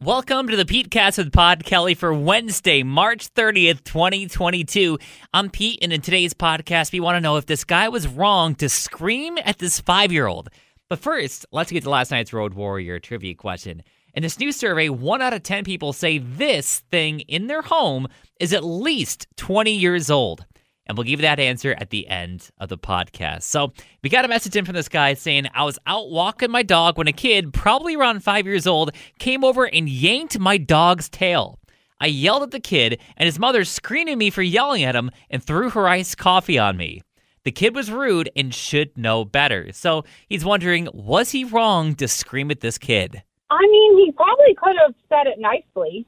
Welcome to the Pete Cast with Pod Kelly for Wednesday, March 30th, 2022. I'm Pete, and in today's podcast, we want to know if this guy was wrong to scream at this five year old. But first, let's get to last night's Road Warrior trivia question. In this new survey, one out of 10 people say this thing in their home is at least 20 years old. And we'll give you that answer at the end of the podcast. So we got a message in from this guy saying, I was out walking my dog when a kid, probably around five years old, came over and yanked my dog's tail. I yelled at the kid, and his mother screamed at me for yelling at him and threw her iced coffee on me. The kid was rude and should know better. So he's wondering, was he wrong to scream at this kid? I mean, he probably could have said it nicely.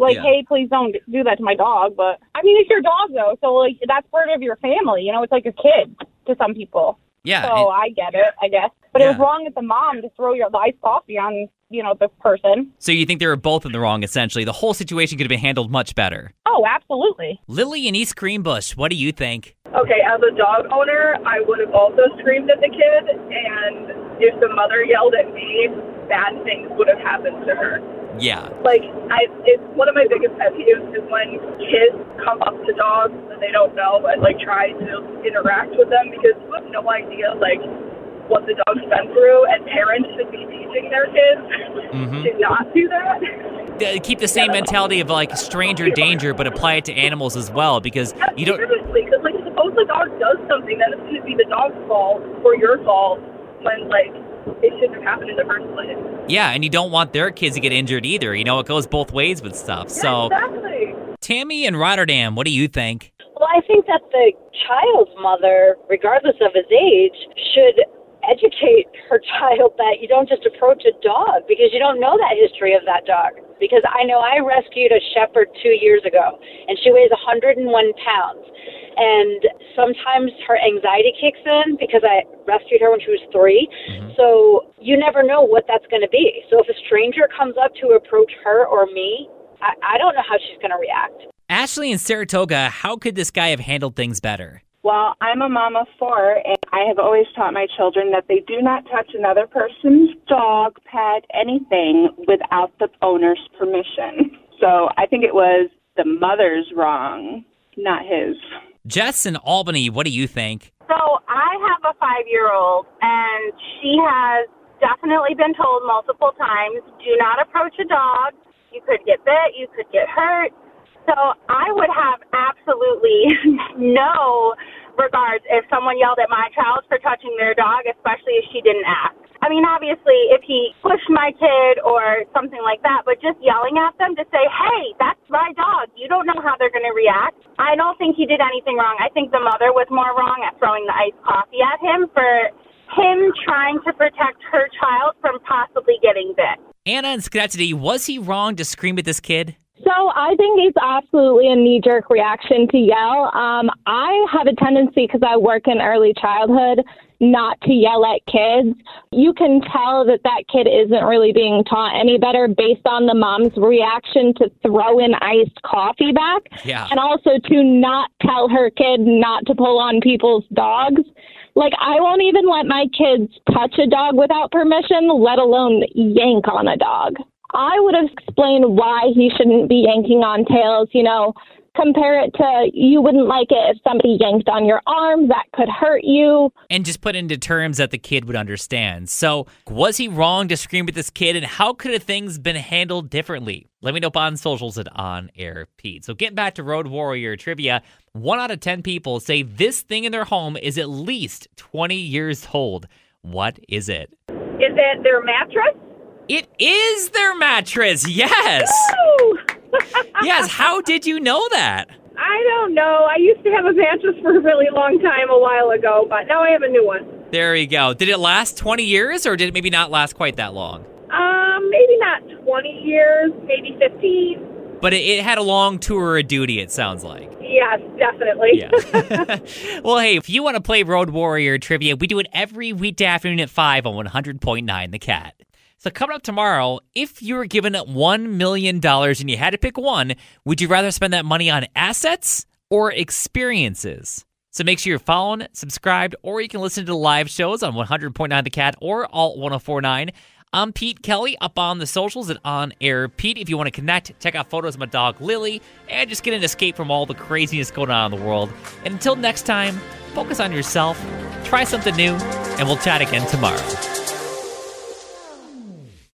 Like, Yeah. hey, please don't do that to my dog. But I mean, it's your dog though, so like that's part of your family. You know, it's like a kid to some people. Yeah. so and- I get it, I guess. But it was wrong at the mom to throw your the iced coffee on, you know, the person. so you think they were both in the wrong, essentially. The whole situation could have been handled much better. Oh, absolutely. Lily and East Greenbush, what do you think? Okay, as a dog owner, I would have also screamed at the kid, and if the mother yelled at me, bad things would have happened to her. Yeah. Like, I, it's one of my biggest pet peeves is when kids come up to dogs that they don't know and like try to interact with them because you have no idea like what the dog's been through, and parents should be teaching their kids Mhm. to not do that. Keep the same mentality of like stranger danger, but apply it to animals as well because you don't. seriously because like suppose the dog does something, then it's going to be the dog's fault or your fault when like it shouldn't have happened in the first place. Yeah, and you don't want their kids to get injured either. You know, it goes both ways with stuff. So, exactly. Tammy in Rotterdam, what do you think? Well, I think that the child's mother, regardless of his age, should educate her child that you don't just approach a dog because you don't know that history of that dog. Because I know I rescued a shepherd two years ago, and she weighs 101 pounds. And sometimes her anxiety kicks in because I rescued her when she was 3 mm-hmm. So you never know what that's going to be. So if a stranger comes up to approach her or me, I, I don't know how she's going to react. Ashley in Saratoga, how could this guy have handled things better? Well, I'm a mom of four, and I have always taught my children that they do not touch another person's dog, pet, anything without the owner's permission. So I think it was the mother's wrong, not his. Jess in Albany, what do you think? So I have a five year old, and she has definitely been told multiple times do not approach a dog. You could get bit, you could get hurt. So I would have absolutely no regards if someone yelled at my child for touching their dog, especially if she didn't ask. I mean, obviously, if he pushed my kid or something like that, but just yelling at them to say, hey, that's my dog. You don't know how they're going to react. I don't think he did anything wrong. I think the mother was more wrong at throwing the iced coffee at him for him trying to protect her child from possibly getting bit. Anna in Schenectady, was he wrong to scream at this kid? So I think it's absolutely a knee jerk reaction to yell. Um, I have a tendency because I work in early childhood not to yell at kids. You can tell that that kid isn't really being taught any better based on the mom's reaction to throw in iced coffee back Yeah. and also to not tell her kid not to pull on people's dogs. Like, I won't even let my kids touch a dog without permission, let alone yank on a dog. I would have explained why he shouldn't be yanking on tails, you know, compare it to you wouldn't like it if somebody yanked on your arm, that could hurt you. And just put into terms that the kid would understand. So, was he wrong to scream at this kid, and how could have things been handled differently? Let me know up on socials at On Air Pete. So, getting back to Road Warrior trivia, one out of 10 people say this thing in their home is at least 20 years old. What is it? Is it their mattress? It is their mattress. Yes. Yes. How did you know that? I don't know. I used to have a mattress for a really long time a while ago, but now I have a new one. There you go. Did it last 20 years or did it maybe not last quite that long? Um, maybe not 20 years, maybe 15. But it, it had a long tour of duty, it sounds like. Yes, definitely. Yeah. well, hey, if you want to play Road Warrior trivia, we do it every weekday afternoon at 5 on 100.9 The Cat. So, coming up tomorrow, if you were given $1 million and you had to pick one, would you rather spend that money on assets or experiences? So make sure you're following, subscribed, or you can listen to the live shows on 100.9 The Cat or Alt 1049. I'm Pete Kelly up on the socials at On Air Pete. If you want to connect, check out photos of my dog Lily and just get an escape from all the craziness going on in the world. And until next time, focus on yourself, try something new, and we'll chat again tomorrow.